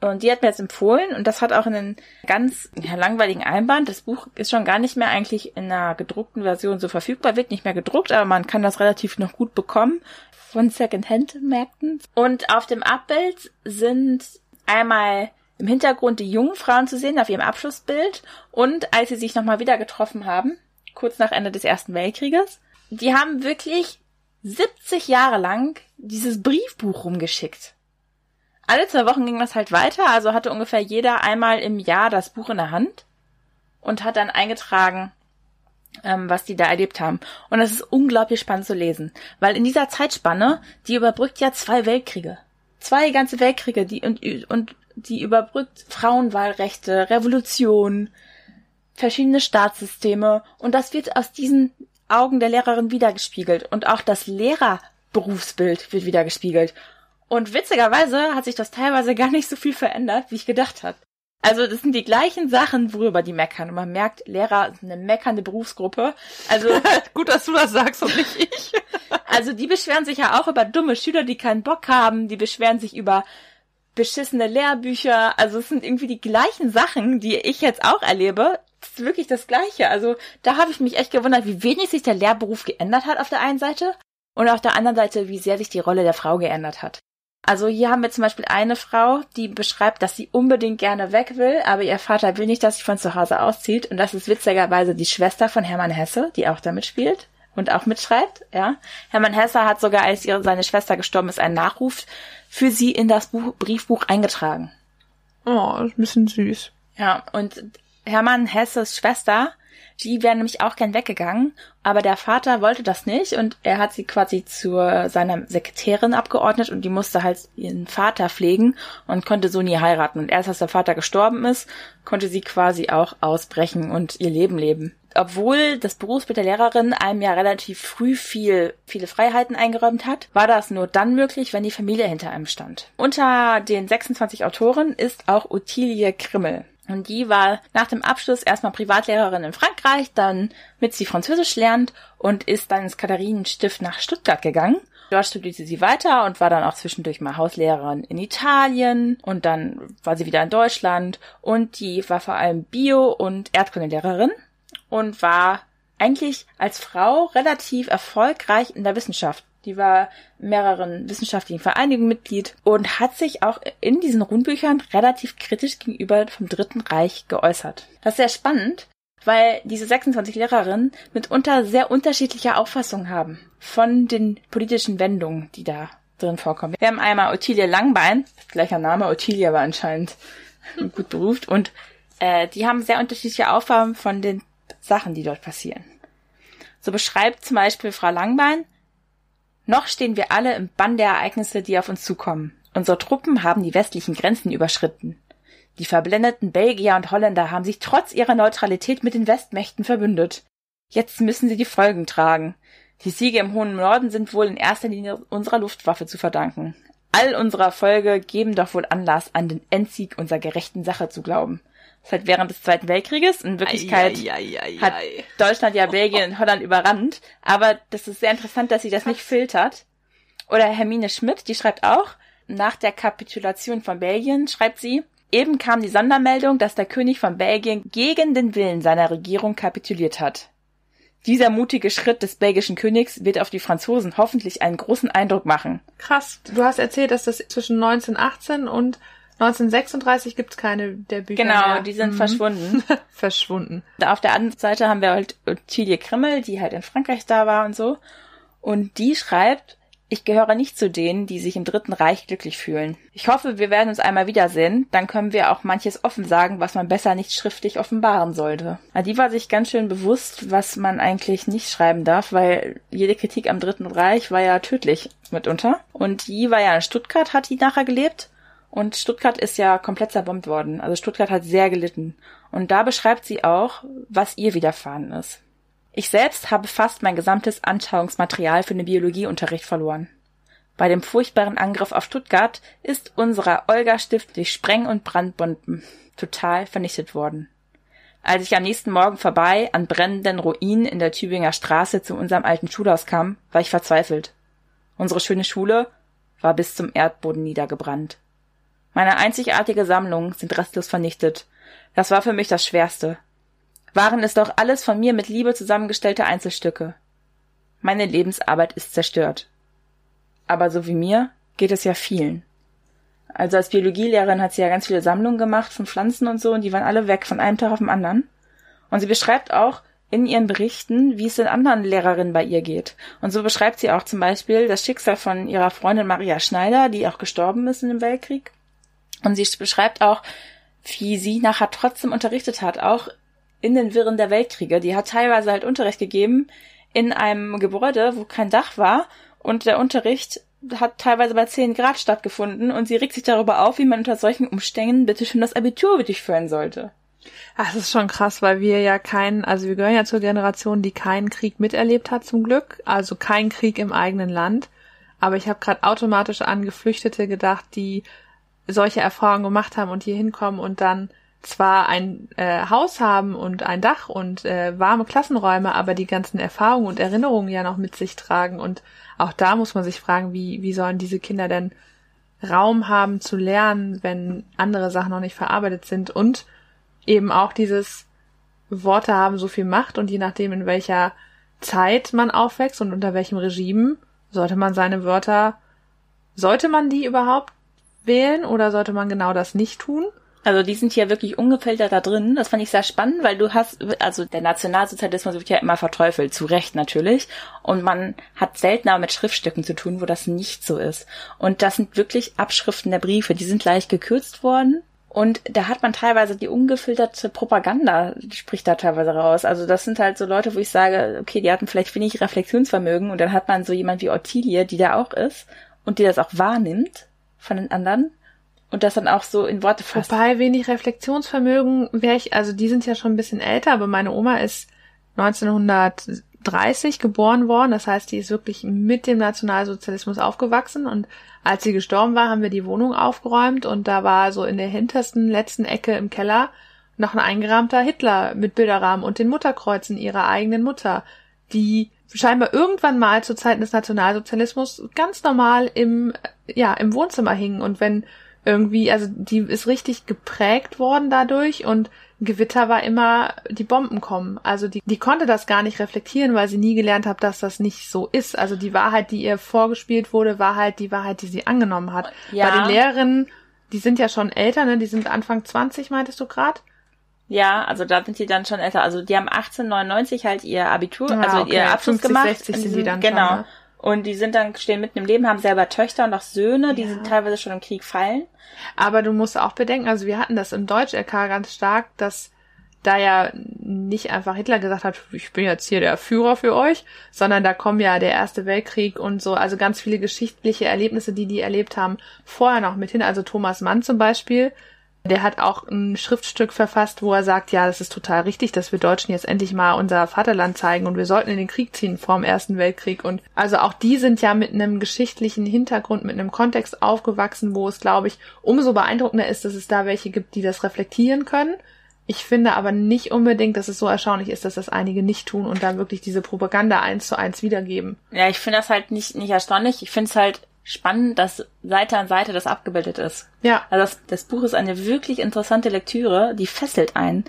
Und die hat mir jetzt empfohlen, und das hat auch einen ganz ja, langweiligen Einband. Das Buch ist schon gar nicht mehr eigentlich in einer gedruckten Version so verfügbar, wird nicht mehr gedruckt, aber man kann das relativ noch gut bekommen von Secondhand-Märkten. Und auf dem Abbild sind einmal im Hintergrund die jungen Frauen zu sehen auf ihrem Abschlussbild und als sie sich nochmal wieder getroffen haben, kurz nach Ende des Ersten Weltkrieges. Die haben wirklich 70 Jahre lang dieses Briefbuch rumgeschickt. Alle zwei Wochen ging das halt weiter, also hatte ungefähr jeder einmal im Jahr das Buch in der Hand und hat dann eingetragen, ähm, was die da erlebt haben. Und das ist unglaublich spannend zu lesen, weil in dieser Zeitspanne, die überbrückt ja zwei Weltkriege. Zwei ganze Weltkriege, die und, und die überbrückt Frauenwahlrechte, Revolution, verschiedene Staatssysteme und das wird aus diesen Augen der Lehrerin wiedergespiegelt und auch das Lehrerberufsbild wird wiedergespiegelt. Und witzigerweise hat sich das teilweise gar nicht so viel verändert, wie ich gedacht habe. Also das sind die gleichen Sachen, worüber die meckern. Und man merkt, Lehrer sind eine meckernde Berufsgruppe. Also gut, dass du das sagst und nicht ich. also die beschweren sich ja auch über dumme Schüler, die keinen Bock haben. Die beschweren sich über beschissene Lehrbücher. Also es sind irgendwie die gleichen Sachen, die ich jetzt auch erlebe. Das ist wirklich das Gleiche. Also da habe ich mich echt gewundert, wie wenig sich der Lehrberuf geändert hat auf der einen Seite und auf der anderen Seite, wie sehr sich die Rolle der Frau geändert hat. Also hier haben wir zum Beispiel eine Frau, die beschreibt, dass sie unbedingt gerne weg will, aber ihr Vater will nicht, dass sie von zu Hause auszieht. Und das ist witzigerweise die Schwester von Hermann Hesse, die auch damit spielt und auch mitschreibt. Ja, Hermann Hesse hat sogar, als ihre, seine Schwester gestorben ist, einen Nachruf für sie in das Buch, Briefbuch eingetragen. Oh, ist ein bisschen süß. Ja, und Hermann Hesses Schwester die wäre nämlich auch gern weggegangen, aber der Vater wollte das nicht und er hat sie quasi zu seiner Sekretärin abgeordnet und die musste halt ihren Vater pflegen und konnte so nie heiraten. Und erst als der Vater gestorben ist, konnte sie quasi auch ausbrechen und ihr Leben leben. Obwohl das Berufsbild der Lehrerin einem ja relativ früh viel, viele Freiheiten eingeräumt hat, war das nur dann möglich, wenn die Familie hinter einem stand. Unter den 26 Autoren ist auch Ottilie Krimmel. Und die war nach dem Abschluss erstmal Privatlehrerin in Frankreich, dann mit sie Französisch lernt und ist dann ins Katharinenstift nach Stuttgart gegangen. Dort studierte sie weiter und war dann auch zwischendurch mal Hauslehrerin in Italien und dann war sie wieder in Deutschland und die war vor allem Bio- und Erdkundelehrerin und war eigentlich als Frau relativ erfolgreich in der Wissenschaft. Die war mehreren wissenschaftlichen Vereinigungen Mitglied und hat sich auch in diesen Rundbüchern relativ kritisch gegenüber vom Dritten Reich geäußert. Das ist sehr spannend, weil diese 26 Lehrerinnen mitunter sehr unterschiedliche Auffassungen haben von den politischen Wendungen, die da drin vorkommen. Wir haben einmal Ottilie Langbein, gleicher Name, Ottilie war anscheinend gut beruft, und äh, die haben sehr unterschiedliche Auffassungen von den Sachen, die dort passieren. So beschreibt zum Beispiel Frau Langbein, noch stehen wir alle im Bann der Ereignisse, die auf uns zukommen. Unsere Truppen haben die westlichen Grenzen überschritten. Die verblendeten Belgier und Holländer haben sich trotz ihrer Neutralität mit den Westmächten verbündet. Jetzt müssen sie die Folgen tragen. Die Siege im hohen Norden sind wohl in erster Linie unserer Luftwaffe zu verdanken. All unsere Erfolge geben doch wohl Anlass, an den Endsieg unserer gerechten Sache zu glauben seit während des Zweiten Weltkrieges. In Wirklichkeit ei, ei, ei, hat Deutschland ja Belgien und Holland überrannt. Aber das ist sehr interessant, dass sie das nicht filtert. Oder Hermine Schmidt, die schreibt auch, nach der Kapitulation von Belgien, schreibt sie, eben kam die Sondermeldung, dass der König von Belgien gegen den Willen seiner Regierung kapituliert hat. Dieser mutige Schritt des belgischen Königs wird auf die Franzosen hoffentlich einen großen Eindruck machen. Krass. Du hast erzählt, dass das zwischen 1918 und 1936 gibt's keine der Bücher Genau, mehr. die sind mhm. verschwunden. verschwunden. Auf der anderen Seite haben wir halt Ottilie Krimmel, die halt in Frankreich da war und so. Und die schreibt, ich gehöre nicht zu denen, die sich im Dritten Reich glücklich fühlen. Ich hoffe, wir werden uns einmal wiedersehen, dann können wir auch manches offen sagen, was man besser nicht schriftlich offenbaren sollte. Die war sich ganz schön bewusst, was man eigentlich nicht schreiben darf, weil jede Kritik am Dritten Reich war ja tödlich mitunter. Und die war ja in Stuttgart, hat die nachher gelebt. Und Stuttgart ist ja komplett zerbombt worden. Also Stuttgart hat sehr gelitten. Und da beschreibt sie auch, was ihr widerfahren ist. Ich selbst habe fast mein gesamtes Anschauungsmaterial für den Biologieunterricht verloren. Bei dem furchtbaren Angriff auf Stuttgart ist unserer Olga-Stift durch Spreng- und Brandbomben total vernichtet worden. Als ich am nächsten Morgen vorbei an brennenden Ruinen in der Tübinger Straße zu unserem alten Schulhaus kam, war ich verzweifelt. Unsere schöne Schule war bis zum Erdboden niedergebrannt. Meine einzigartige Sammlung sind restlos vernichtet. Das war für mich das Schwerste. Waren es doch alles von mir mit Liebe zusammengestellte Einzelstücke. Meine Lebensarbeit ist zerstört. Aber so wie mir geht es ja vielen. Also als Biologielehrerin hat sie ja ganz viele Sammlungen gemacht von Pflanzen und so und die waren alle weg von einem Tag auf den anderen. Und sie beschreibt auch in ihren Berichten, wie es den anderen Lehrerinnen bei ihr geht. Und so beschreibt sie auch zum Beispiel das Schicksal von ihrer Freundin Maria Schneider, die auch gestorben ist in dem Weltkrieg. Und sie beschreibt auch, wie sie nachher trotzdem unterrichtet hat, auch in den Wirren der Weltkriege. Die hat teilweise halt Unterricht gegeben in einem Gebäude, wo kein Dach war und der Unterricht hat teilweise bei 10 Grad stattgefunden und sie regt sich darüber auf, wie man unter solchen Umständen bitte schon das Abitur durchführen sollte. Das ist schon krass, weil wir ja keinen, also wir gehören ja zur Generation, die keinen Krieg miterlebt hat zum Glück, also keinen Krieg im eigenen Land. aber ich habe gerade automatisch an Geflüchtete gedacht, die solche Erfahrungen gemacht haben und hier hinkommen und dann zwar ein äh, Haus haben und ein Dach und äh, warme Klassenräume, aber die ganzen Erfahrungen und Erinnerungen ja noch mit sich tragen. Und auch da muss man sich fragen, wie, wie sollen diese Kinder denn Raum haben zu lernen, wenn andere Sachen noch nicht verarbeitet sind und eben auch dieses Worte haben so viel Macht und je nachdem, in welcher Zeit man aufwächst und unter welchem Regime, sollte man seine Wörter, sollte man die überhaupt wählen oder sollte man genau das nicht tun? Also die sind hier wirklich ungefiltert da drin. Das fand ich sehr spannend, weil du hast, also der Nationalsozialismus wird ja immer verteufelt, zu Recht natürlich. Und man hat seltener mit Schriftstücken zu tun, wo das nicht so ist. Und das sind wirklich Abschriften der Briefe. Die sind leicht gekürzt worden. Und da hat man teilweise die ungefilterte Propaganda, spricht da teilweise raus. Also das sind halt so Leute, wo ich sage, okay, die hatten vielleicht wenig Reflexionsvermögen und dann hat man so jemand wie Ottilie, die da auch ist und die das auch wahrnimmt von den anderen und das dann auch so in Worte fasst. Wobei wenig Reflexionsvermögen wäre ich, also die sind ja schon ein bisschen älter, aber meine Oma ist 1930 geboren worden. Das heißt, die ist wirklich mit dem Nationalsozialismus aufgewachsen und als sie gestorben war, haben wir die Wohnung aufgeräumt und da war so in der hintersten letzten Ecke im Keller noch ein eingerahmter Hitler mit Bilderrahmen und den Mutterkreuzen ihrer eigenen Mutter, die scheinbar irgendwann mal zu Zeiten des Nationalsozialismus ganz normal im, ja, im Wohnzimmer hingen und wenn irgendwie, also die ist richtig geprägt worden dadurch und Gewitter war immer, die Bomben kommen. Also die, die konnte das gar nicht reflektieren, weil sie nie gelernt hat, dass das nicht so ist. Also die Wahrheit, die ihr vorgespielt wurde, war halt die Wahrheit, die sie angenommen hat. Ja. Bei den Lehrerinnen, die sind ja schon älter, ne? Die sind Anfang 20, meintest du grad? Ja, also da sind die dann schon älter. Also die haben 1899 halt ihr Abitur, ah, also okay. ihr Abschluss 50, gemacht. 60 sind die dann genau. schon. Ne? Und die sind dann, stehen mitten im Leben, haben selber Töchter und auch Söhne, die ja. sind teilweise schon im Krieg fallen. Aber du musst auch bedenken, also wir hatten das im Deutsch-LK ganz stark, dass da ja nicht einfach Hitler gesagt hat, ich bin jetzt hier der Führer für euch, sondern da kommen ja der Erste Weltkrieg und so, also ganz viele geschichtliche Erlebnisse, die die erlebt haben, vorher noch mit hin. Also Thomas Mann zum Beispiel, der hat auch ein Schriftstück verfasst, wo er sagt, ja, das ist total richtig, dass wir Deutschen jetzt endlich mal unser Vaterland zeigen und wir sollten in den Krieg ziehen vor dem Ersten Weltkrieg. Und also auch die sind ja mit einem geschichtlichen Hintergrund, mit einem Kontext aufgewachsen, wo es, glaube ich, umso beeindruckender ist, dass es da welche gibt, die das reflektieren können. Ich finde aber nicht unbedingt, dass es so erstaunlich ist, dass das einige nicht tun und da wirklich diese Propaganda eins zu eins wiedergeben. Ja, ich finde das halt nicht, nicht erstaunlich. Ich finde es halt spannend, dass Seite an Seite das abgebildet ist. Ja. Also das, das Buch ist eine wirklich interessante Lektüre, die fesselt einen.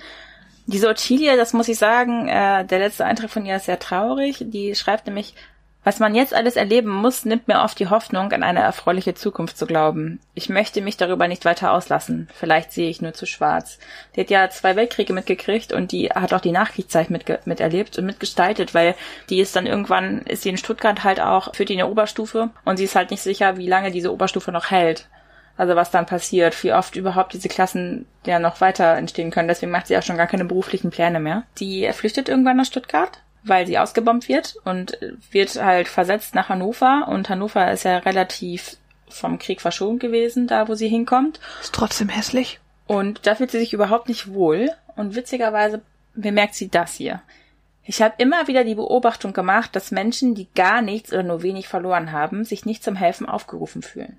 Diese Ottilie, das muss ich sagen, äh, der letzte Eintrag von ihr ist sehr traurig. Die schreibt nämlich, was man jetzt alles erleben muss, nimmt mir oft die Hoffnung, an eine erfreuliche Zukunft zu glauben. Ich möchte mich darüber nicht weiter auslassen. Vielleicht sehe ich nur zu schwarz. Die hat ja zwei Weltkriege mitgekriegt und die hat auch die Nachkriegszeit mit, miterlebt und mitgestaltet, weil die ist dann irgendwann, ist sie in Stuttgart halt auch, führt die eine Oberstufe und sie ist halt nicht sicher, wie lange diese Oberstufe noch hält. Also was dann passiert, wie oft überhaupt diese Klassen ja noch weiter entstehen können. Deswegen macht sie auch schon gar keine beruflichen Pläne mehr. Die flüchtet irgendwann nach Stuttgart weil sie ausgebombt wird und wird halt versetzt nach Hannover und Hannover ist ja relativ vom Krieg verschont gewesen, da wo sie hinkommt. Ist trotzdem hässlich. Und da fühlt sie sich überhaupt nicht wohl und witzigerweise bemerkt sie das hier. Ich habe immer wieder die Beobachtung gemacht, dass Menschen, die gar nichts oder nur wenig verloren haben, sich nicht zum Helfen aufgerufen fühlen.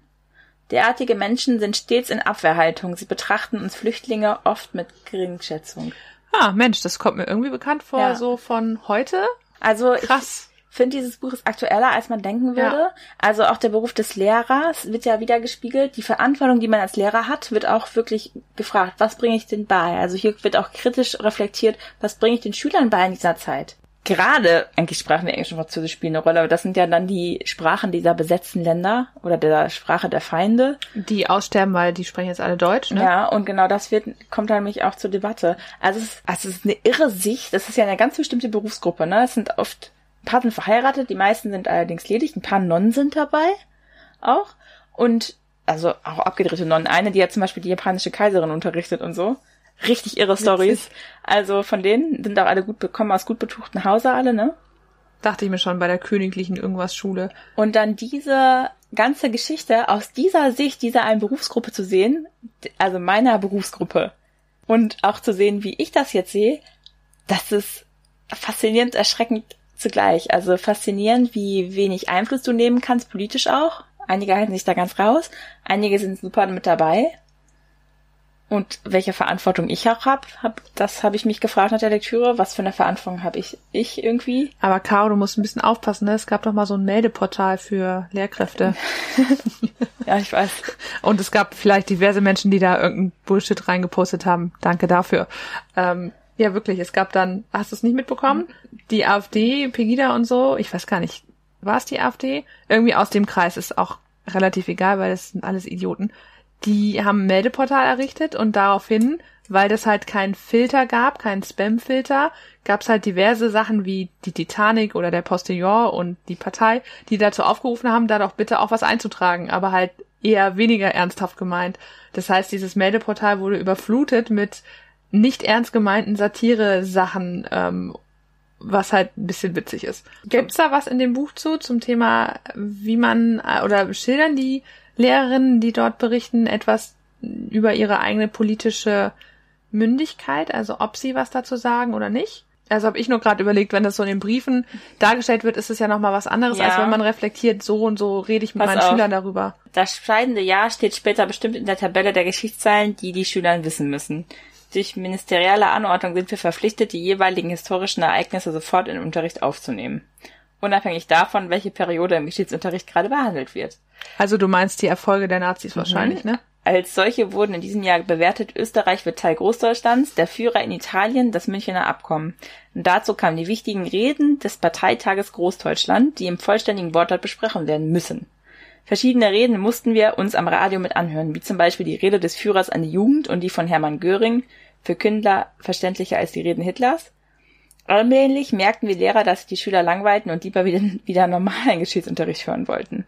Derartige Menschen sind stets in Abwehrhaltung. Sie betrachten uns Flüchtlinge oft mit Geringschätzung. Ah, Mensch, das kommt mir irgendwie bekannt vor, ja. so von heute. Also krass. Ich finde, dieses Buch ist aktueller, als man denken würde. Ja. Also auch der Beruf des Lehrers wird ja wieder gespiegelt. Die Verantwortung, die man als Lehrer hat, wird auch wirklich gefragt, was bringe ich denn bei? Also hier wird auch kritisch reflektiert, was bringe ich den Schülern bei in dieser Zeit? Gerade, eigentlich Sprachen wie Englisch und Französisch spielen eine Rolle, aber das sind ja dann die Sprachen dieser besetzten Länder oder der Sprache der Feinde. Die aussterben, weil die sprechen jetzt alle Deutsch, ne? Ja, und genau das wird, kommt dann nämlich auch zur Debatte. Also es, ist, also es ist eine irre Sicht, das ist ja eine ganz bestimmte Berufsgruppe, ne? Es sind oft, ein paar sind verheiratet, die meisten sind allerdings ledig, ein paar Nonnen sind dabei auch. Und also auch abgedrehte Nonnen. Eine, die hat zum Beispiel die japanische Kaiserin unterrichtet und so richtig irre Stories. Also von denen sind auch alle gut bekommen aus gut betuchten Hause alle, ne? Dachte ich mir schon bei der königlichen irgendwas Schule. Und dann diese ganze Geschichte aus dieser Sicht dieser einen Berufsgruppe zu sehen, also meiner Berufsgruppe und auch zu sehen, wie ich das jetzt sehe, das ist faszinierend, erschreckend zugleich. Also faszinierend, wie wenig Einfluss du nehmen kannst, politisch auch. Einige halten sich da ganz raus, einige sind super mit dabei. Und welche Verantwortung ich auch hab, hab das habe ich mich gefragt nach der Lektüre. Was für eine Verantwortung habe ich, ich irgendwie? Aber Caro, du musst ein bisschen aufpassen, ne? Es gab doch mal so ein Meldeportal für Lehrkräfte. ja, ich weiß. Und es gab vielleicht diverse Menschen, die da irgendeinen Bullshit reingepostet haben. Danke dafür. Ähm, ja, wirklich. Es gab dann, hast du es nicht mitbekommen? Die AfD, Pegida und so, ich weiß gar nicht, war es die AfD? Irgendwie aus dem Kreis ist auch relativ egal, weil das sind alles Idioten die haben ein Meldeportal errichtet und daraufhin, weil das halt keinen Filter gab, keinen Spam-Filter, gab es halt diverse Sachen wie die Titanic oder der Postillon und die Partei, die dazu aufgerufen haben, da doch bitte auch was einzutragen, aber halt eher weniger ernsthaft gemeint. Das heißt, dieses Meldeportal wurde überflutet mit nicht ernst gemeinten Satire-Sachen, ähm, was halt ein bisschen witzig ist. Gibt's da was in dem Buch zu zum Thema, wie man äh, oder schildern die Lehrerinnen, die dort berichten, etwas über ihre eigene politische Mündigkeit, also ob sie was dazu sagen oder nicht. Also habe ich nur gerade überlegt, wenn das so in den Briefen dargestellt wird, ist es ja nochmal was anderes, ja. als wenn man reflektiert, so und so rede ich mit Pass meinen auf. Schülern darüber. Das scheidende Jahr steht später bestimmt in der Tabelle der Geschichtszahlen, die die Schüler wissen müssen. Durch ministerielle Anordnung sind wir verpflichtet, die jeweiligen historischen Ereignisse sofort in den Unterricht aufzunehmen. Unabhängig davon, welche Periode im Geschichtsunterricht gerade behandelt wird. Also du meinst die Erfolge der Nazis wahrscheinlich, mhm. ne? Als solche wurden in diesem Jahr bewertet, Österreich wird Teil Großdeutschlands, der Führer in Italien, das Münchener Abkommen. Und dazu kamen die wichtigen Reden des Parteitages Großdeutschland, die im vollständigen Wortlaut besprochen werden müssen. Verschiedene Reden mussten wir uns am Radio mit anhören, wie zum Beispiel die Rede des Führers an die Jugend und die von Hermann Göring, für Kündler verständlicher als die Reden Hitlers. Allmählich merkten wir Lehrer, dass die Schüler langweilten und lieber wieder, wieder normalen Geschichtsunterricht hören wollten.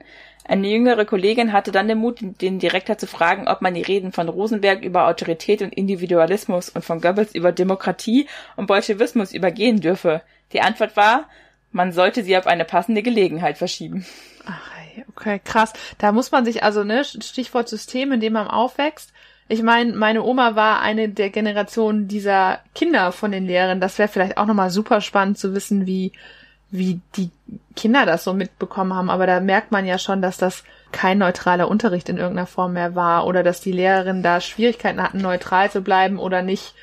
Eine jüngere Kollegin hatte dann den Mut, den Direktor zu fragen, ob man die Reden von Rosenberg über Autorität und Individualismus und von Goebbels über Demokratie und Bolschewismus übergehen dürfe. Die Antwort war, man sollte sie auf eine passende Gelegenheit verschieben. Ach, okay, krass. Da muss man sich also, ne, Stichwort System, in dem man aufwächst. Ich meine, meine Oma war eine der Generationen dieser Kinder von den Lehrern. Das wäre vielleicht auch nochmal super spannend zu wissen, wie wie die Kinder das so mitbekommen haben, aber da merkt man ja schon, dass das kein neutraler Unterricht in irgendeiner Form mehr war oder dass die Lehrerinnen da Schwierigkeiten hatten, neutral zu bleiben oder nicht.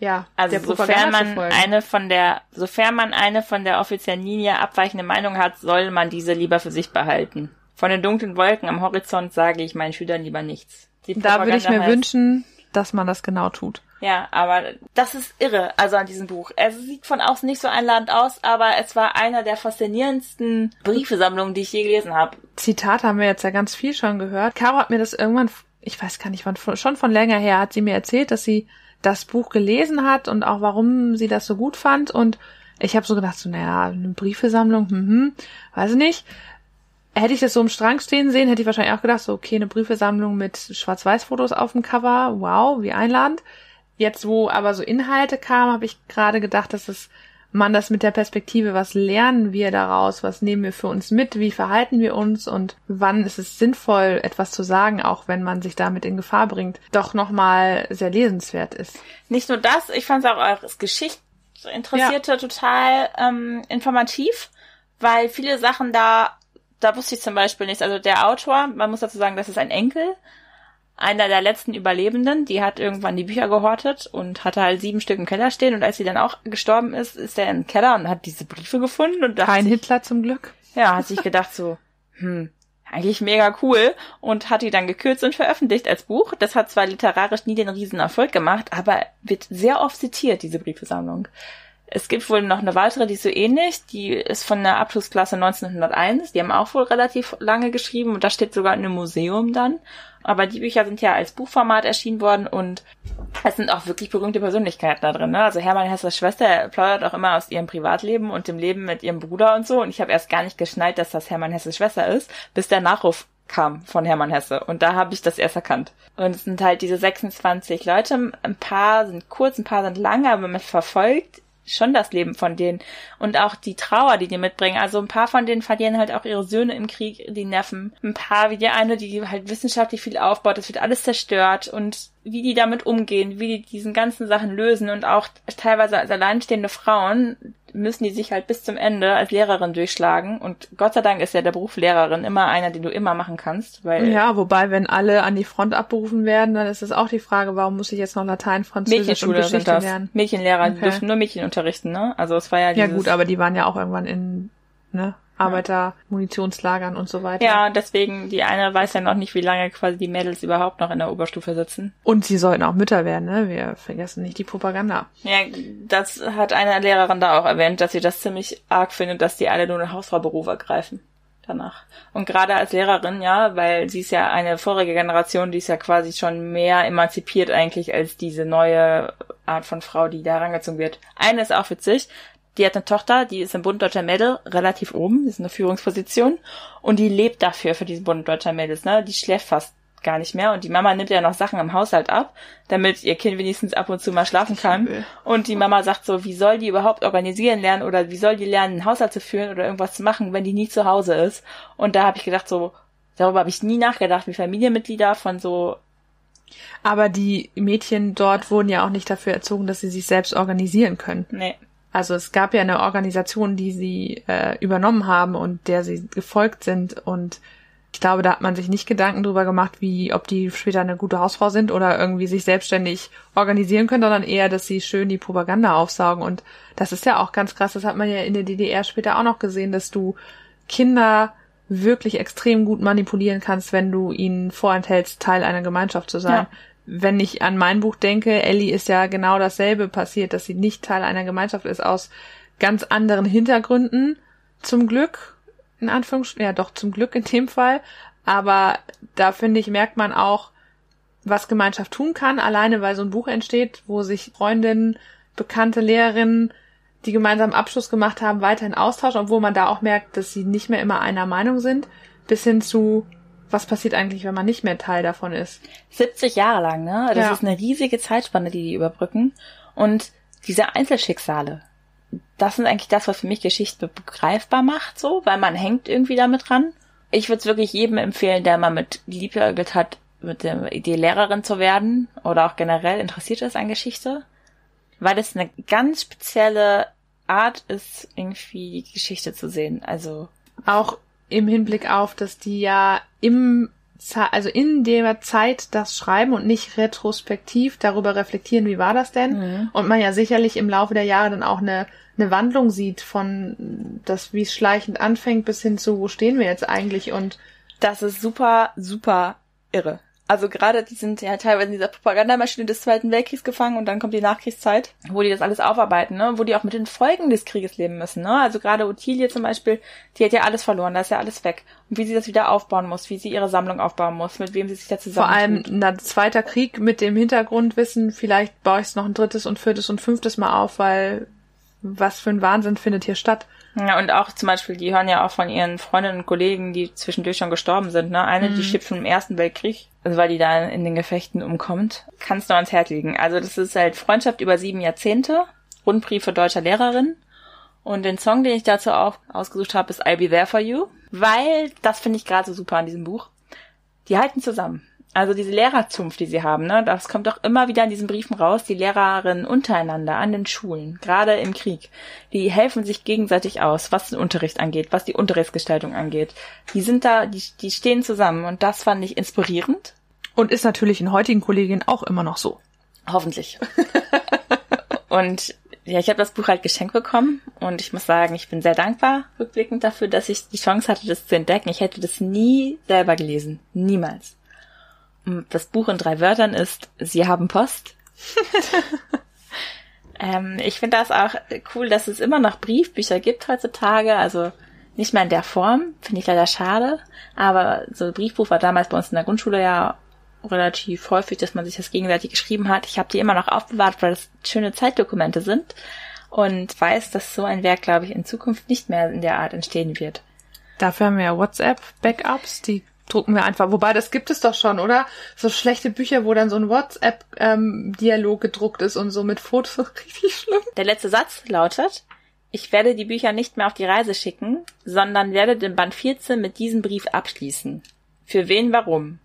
Ja, also sofern man eine von der, sofern man eine von der offiziellen Linie abweichende Meinung hat, soll man diese lieber für sich behalten. Von den dunklen Wolken am Horizont sage ich meinen Schülern lieber nichts. Da würde ich mir heißt, wünschen, dass man das genau tut. Ja, aber das ist irre, also an diesem Buch. Es sieht von außen nicht so einladend aus, aber es war einer der faszinierendsten Briefesammlungen, die ich je gelesen habe. Zitat haben wir jetzt ja ganz viel schon gehört. Caro hat mir das irgendwann, ich weiß gar nicht wann, schon von länger her, hat sie mir erzählt, dass sie das Buch gelesen hat und auch warum sie das so gut fand und ich habe so gedacht, so, naja, eine Briefesammlung, hm, hm, weiß ich nicht. Hätte ich das so im Strang stehen sehen, hätte ich wahrscheinlich auch gedacht, so, okay, eine Briefesammlung mit Schwarz-Weiß-Fotos auf dem Cover, wow, wie einladend. Jetzt, wo aber so Inhalte kamen, habe ich gerade gedacht, dass es man das mit der Perspektive, was lernen wir daraus, was nehmen wir für uns mit, wie verhalten wir uns und wann ist es sinnvoll, etwas zu sagen, auch wenn man sich damit in Gefahr bringt, doch nochmal sehr lesenswert ist. Nicht nur das, ich fand es auch als Geschichtsinteressierte ja. total ähm, informativ, weil viele Sachen da, da wusste ich zum Beispiel nichts. Also der Autor, man muss dazu sagen, das ist ein Enkel einer der letzten Überlebenden, die hat irgendwann die Bücher gehortet und hatte halt sieben Stück im Keller stehen und als sie dann auch gestorben ist, ist er im Keller und hat diese Briefe gefunden und dachte Kein Hitler zum Glück. Ja, hat sich gedacht so, hm, eigentlich mega cool und hat die dann gekürzt und veröffentlicht als Buch. Das hat zwar literarisch nie den riesen Erfolg gemacht, aber wird sehr oft zitiert, diese Briefesammlung. Es gibt wohl noch eine weitere, die ist so ähnlich. Die ist von der Abschlussklasse 1901. Die haben auch wohl relativ lange geschrieben und da steht sogar in einem Museum dann. Aber die Bücher sind ja als Buchformat erschienen worden und es sind auch wirklich berühmte Persönlichkeiten da drin. Ne? Also Hermann Hessers Schwester plaudert auch immer aus ihrem Privatleben und dem Leben mit ihrem Bruder und so. Und ich habe erst gar nicht geschnallt, dass das Hermann Hessers Schwester ist, bis der Nachruf kam von Hermann Hesse. Und da habe ich das erst erkannt. Und es sind halt diese 26 Leute. Ein paar sind kurz, ein paar sind lang, aber man verfolgt schon das Leben von denen und auch die Trauer, die die mitbringen. Also ein paar von denen verlieren halt auch ihre Söhne im Krieg, die Neffen. Ein paar wie die eine, die halt wissenschaftlich viel aufbaut, das wird alles zerstört und wie die damit umgehen, wie die diesen ganzen Sachen lösen und auch teilweise als alleinstehende Frauen müssen die sich halt bis zum Ende als Lehrerin durchschlagen. Und Gott sei Dank ist ja der Beruf Lehrerin immer einer, den du immer machen kannst. Weil ja, wobei, wenn alle an die Front abberufen werden, dann ist es auch die Frage, warum muss ich jetzt noch Latein, Französisch und Geschichte sind das. lernen? Mädchenlehrer okay. dürfen nur Mädchen unterrichten, ne? Also es war ja Ja gut, aber die waren ja auch irgendwann in ne, Arbeiter, Munitionslagern und so weiter. Ja, deswegen, die eine weiß ja noch nicht, wie lange quasi die Mädels überhaupt noch in der Oberstufe sitzen. Und sie sollten auch Mütter werden, ne? Wir vergessen nicht die Propaganda. Ja, das hat eine Lehrerin da auch erwähnt, dass sie das ziemlich arg findet, dass die alle nur einen Hausfrauberuf ergreifen danach. Und gerade als Lehrerin, ja, weil sie ist ja eine vorige Generation, die ist ja quasi schon mehr emanzipiert eigentlich als diese neue Art von Frau, die da herangezogen wird. Eine ist auch witzig, die hat eine Tochter, die ist im Bund Deutscher Mädel relativ oben, ist in der Führungsposition und die lebt dafür, für diesen Bund Deutscher Mädels, ne? Die schläft fast gar nicht mehr und die Mama nimmt ja noch Sachen im Haushalt ab, damit ihr Kind wenigstens ab und zu mal schlafen kann. Und die Mama sagt so, wie soll die überhaupt organisieren lernen oder wie soll die lernen, einen Haushalt zu führen oder irgendwas zu machen, wenn die nie zu Hause ist? Und da habe ich gedacht so, darüber habe ich nie nachgedacht, wie Familienmitglieder von so aber die Mädchen dort wurden ja auch nicht dafür erzogen, dass sie sich selbst organisieren können. Nee. Also es gab ja eine Organisation, die sie äh, übernommen haben und der sie gefolgt sind und ich glaube, da hat man sich nicht Gedanken drüber gemacht, wie, ob die später eine gute Hausfrau sind oder irgendwie sich selbstständig organisieren können, sondern eher, dass sie schön die Propaganda aufsaugen. Und das ist ja auch ganz krass. Das hat man ja in der DDR später auch noch gesehen, dass du Kinder wirklich extrem gut manipulieren kannst, wenn du ihnen vorenthältst, Teil einer Gemeinschaft zu sein. Ja wenn ich an mein Buch denke, Ellie ist ja genau dasselbe passiert, dass sie nicht Teil einer Gemeinschaft ist, aus ganz anderen Hintergründen, zum Glück, in Anführungsstrichen, ja doch zum Glück in dem Fall, aber da finde ich, merkt man auch, was Gemeinschaft tun kann, alleine weil so ein Buch entsteht, wo sich Freundinnen, bekannte Lehrerinnen, die gemeinsam Abschluss gemacht haben, weiterhin austauschen, obwohl man da auch merkt, dass sie nicht mehr immer einer Meinung sind, bis hin zu was passiert eigentlich, wenn man nicht mehr Teil davon ist? 70 Jahre lang, ne? Das ja. ist eine riesige Zeitspanne, die die überbrücken. Und diese Einzelschicksale, das sind eigentlich das, was für mich Geschichte begreifbar macht, so, weil man hängt irgendwie damit dran. Ich würde es wirklich jedem empfehlen, der mal mit liebäugelt hat, mit der Idee Lehrerin zu werden oder auch generell interessiert ist an Geschichte, weil es eine ganz spezielle Art ist, irgendwie Geschichte zu sehen. Also auch im Hinblick auf, dass die ja im also in der Zeit das schreiben und nicht retrospektiv darüber reflektieren, wie war das denn? Mhm. Und man ja sicherlich im Laufe der Jahre dann auch eine, eine Wandlung sieht von das, wie es schleichend anfängt, bis hin zu, wo stehen wir jetzt eigentlich und das ist super, super irre. Also gerade, die sind ja teilweise in dieser Propagandamaschine des Zweiten Weltkriegs gefangen und dann kommt die Nachkriegszeit, wo die das alles aufarbeiten, ne? wo die auch mit den Folgen des Krieges leben müssen. Ne? Also gerade Ottilie zum Beispiel, die hat ja alles verloren, da ist ja alles weg. Und wie sie das wieder aufbauen muss, wie sie ihre Sammlung aufbauen muss, mit wem sie sich da zusammen Vor allem ein zweiter Krieg mit dem Hintergrundwissen, vielleicht baue ich es noch ein drittes und viertes und fünftes Mal auf, weil was für ein Wahnsinn findet hier statt. Ja, und auch zum Beispiel, die hören ja auch von ihren Freundinnen und Kollegen, die zwischendurch schon gestorben sind. Ne? Eine, mhm. die stirbt schon im Ersten Weltkrieg, also weil die da in den Gefechten umkommt. Kannst du ans Herz legen. Also das ist halt Freundschaft über sieben Jahrzehnte, Rundbriefe deutscher Lehrerin. Und den Song, den ich dazu auch ausgesucht habe, ist I'll Be There For You. Weil, das finde ich gerade so super an diesem Buch, die halten zusammen. Also diese Lehrerzunft, die sie haben, ne, das kommt doch immer wieder in diesen Briefen raus, die Lehrerinnen untereinander an den Schulen, gerade im Krieg, die helfen sich gegenseitig aus, was den Unterricht angeht, was die Unterrichtsgestaltung angeht. Die sind da, die, die stehen zusammen und das fand ich inspirierend. Und ist natürlich in heutigen Kolleginnen auch immer noch so. Hoffentlich. und ja, ich habe das Buch halt geschenkt bekommen und ich muss sagen, ich bin sehr dankbar rückblickend dafür, dass ich die Chance hatte, das zu entdecken. Ich hätte das nie selber gelesen. Niemals. Das Buch in drei Wörtern ist Sie haben Post. ähm, ich finde das auch cool, dass es immer noch Briefbücher gibt heutzutage. Also nicht mehr in der Form, finde ich leider schade. Aber so ein Briefbuch war damals bei uns in der Grundschule ja relativ häufig, dass man sich das gegenseitig geschrieben hat. Ich habe die immer noch aufbewahrt, weil das schöne Zeitdokumente sind. Und weiß, dass so ein Werk, glaube ich, in Zukunft nicht mehr in der Art entstehen wird. Dafür haben wir ja WhatsApp-Backups, die drucken wir einfach. Wobei, das gibt es doch schon, oder? So schlechte Bücher, wo dann so ein WhatsApp-Dialog ähm, gedruckt ist und so mit Fotos. Richtig schlimm. Der letzte Satz lautet, ich werde die Bücher nicht mehr auf die Reise schicken, sondern werde den Band 14 mit diesem Brief abschließen. Für wen, warum?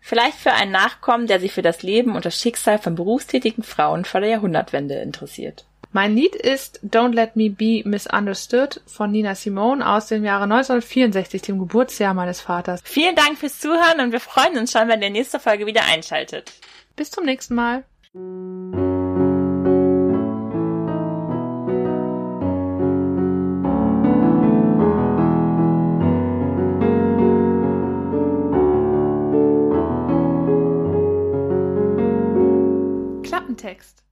Vielleicht für einen Nachkommen, der sich für das Leben und das Schicksal von berufstätigen Frauen vor der Jahrhundertwende interessiert. Mein Lied ist Don't Let Me Be Misunderstood von Nina Simone aus dem Jahre 1964, dem Geburtsjahr meines Vaters. Vielen Dank fürs Zuhören und wir freuen uns schon, wenn ihr nächste Folge wieder einschaltet. Bis zum nächsten Mal. Klappentext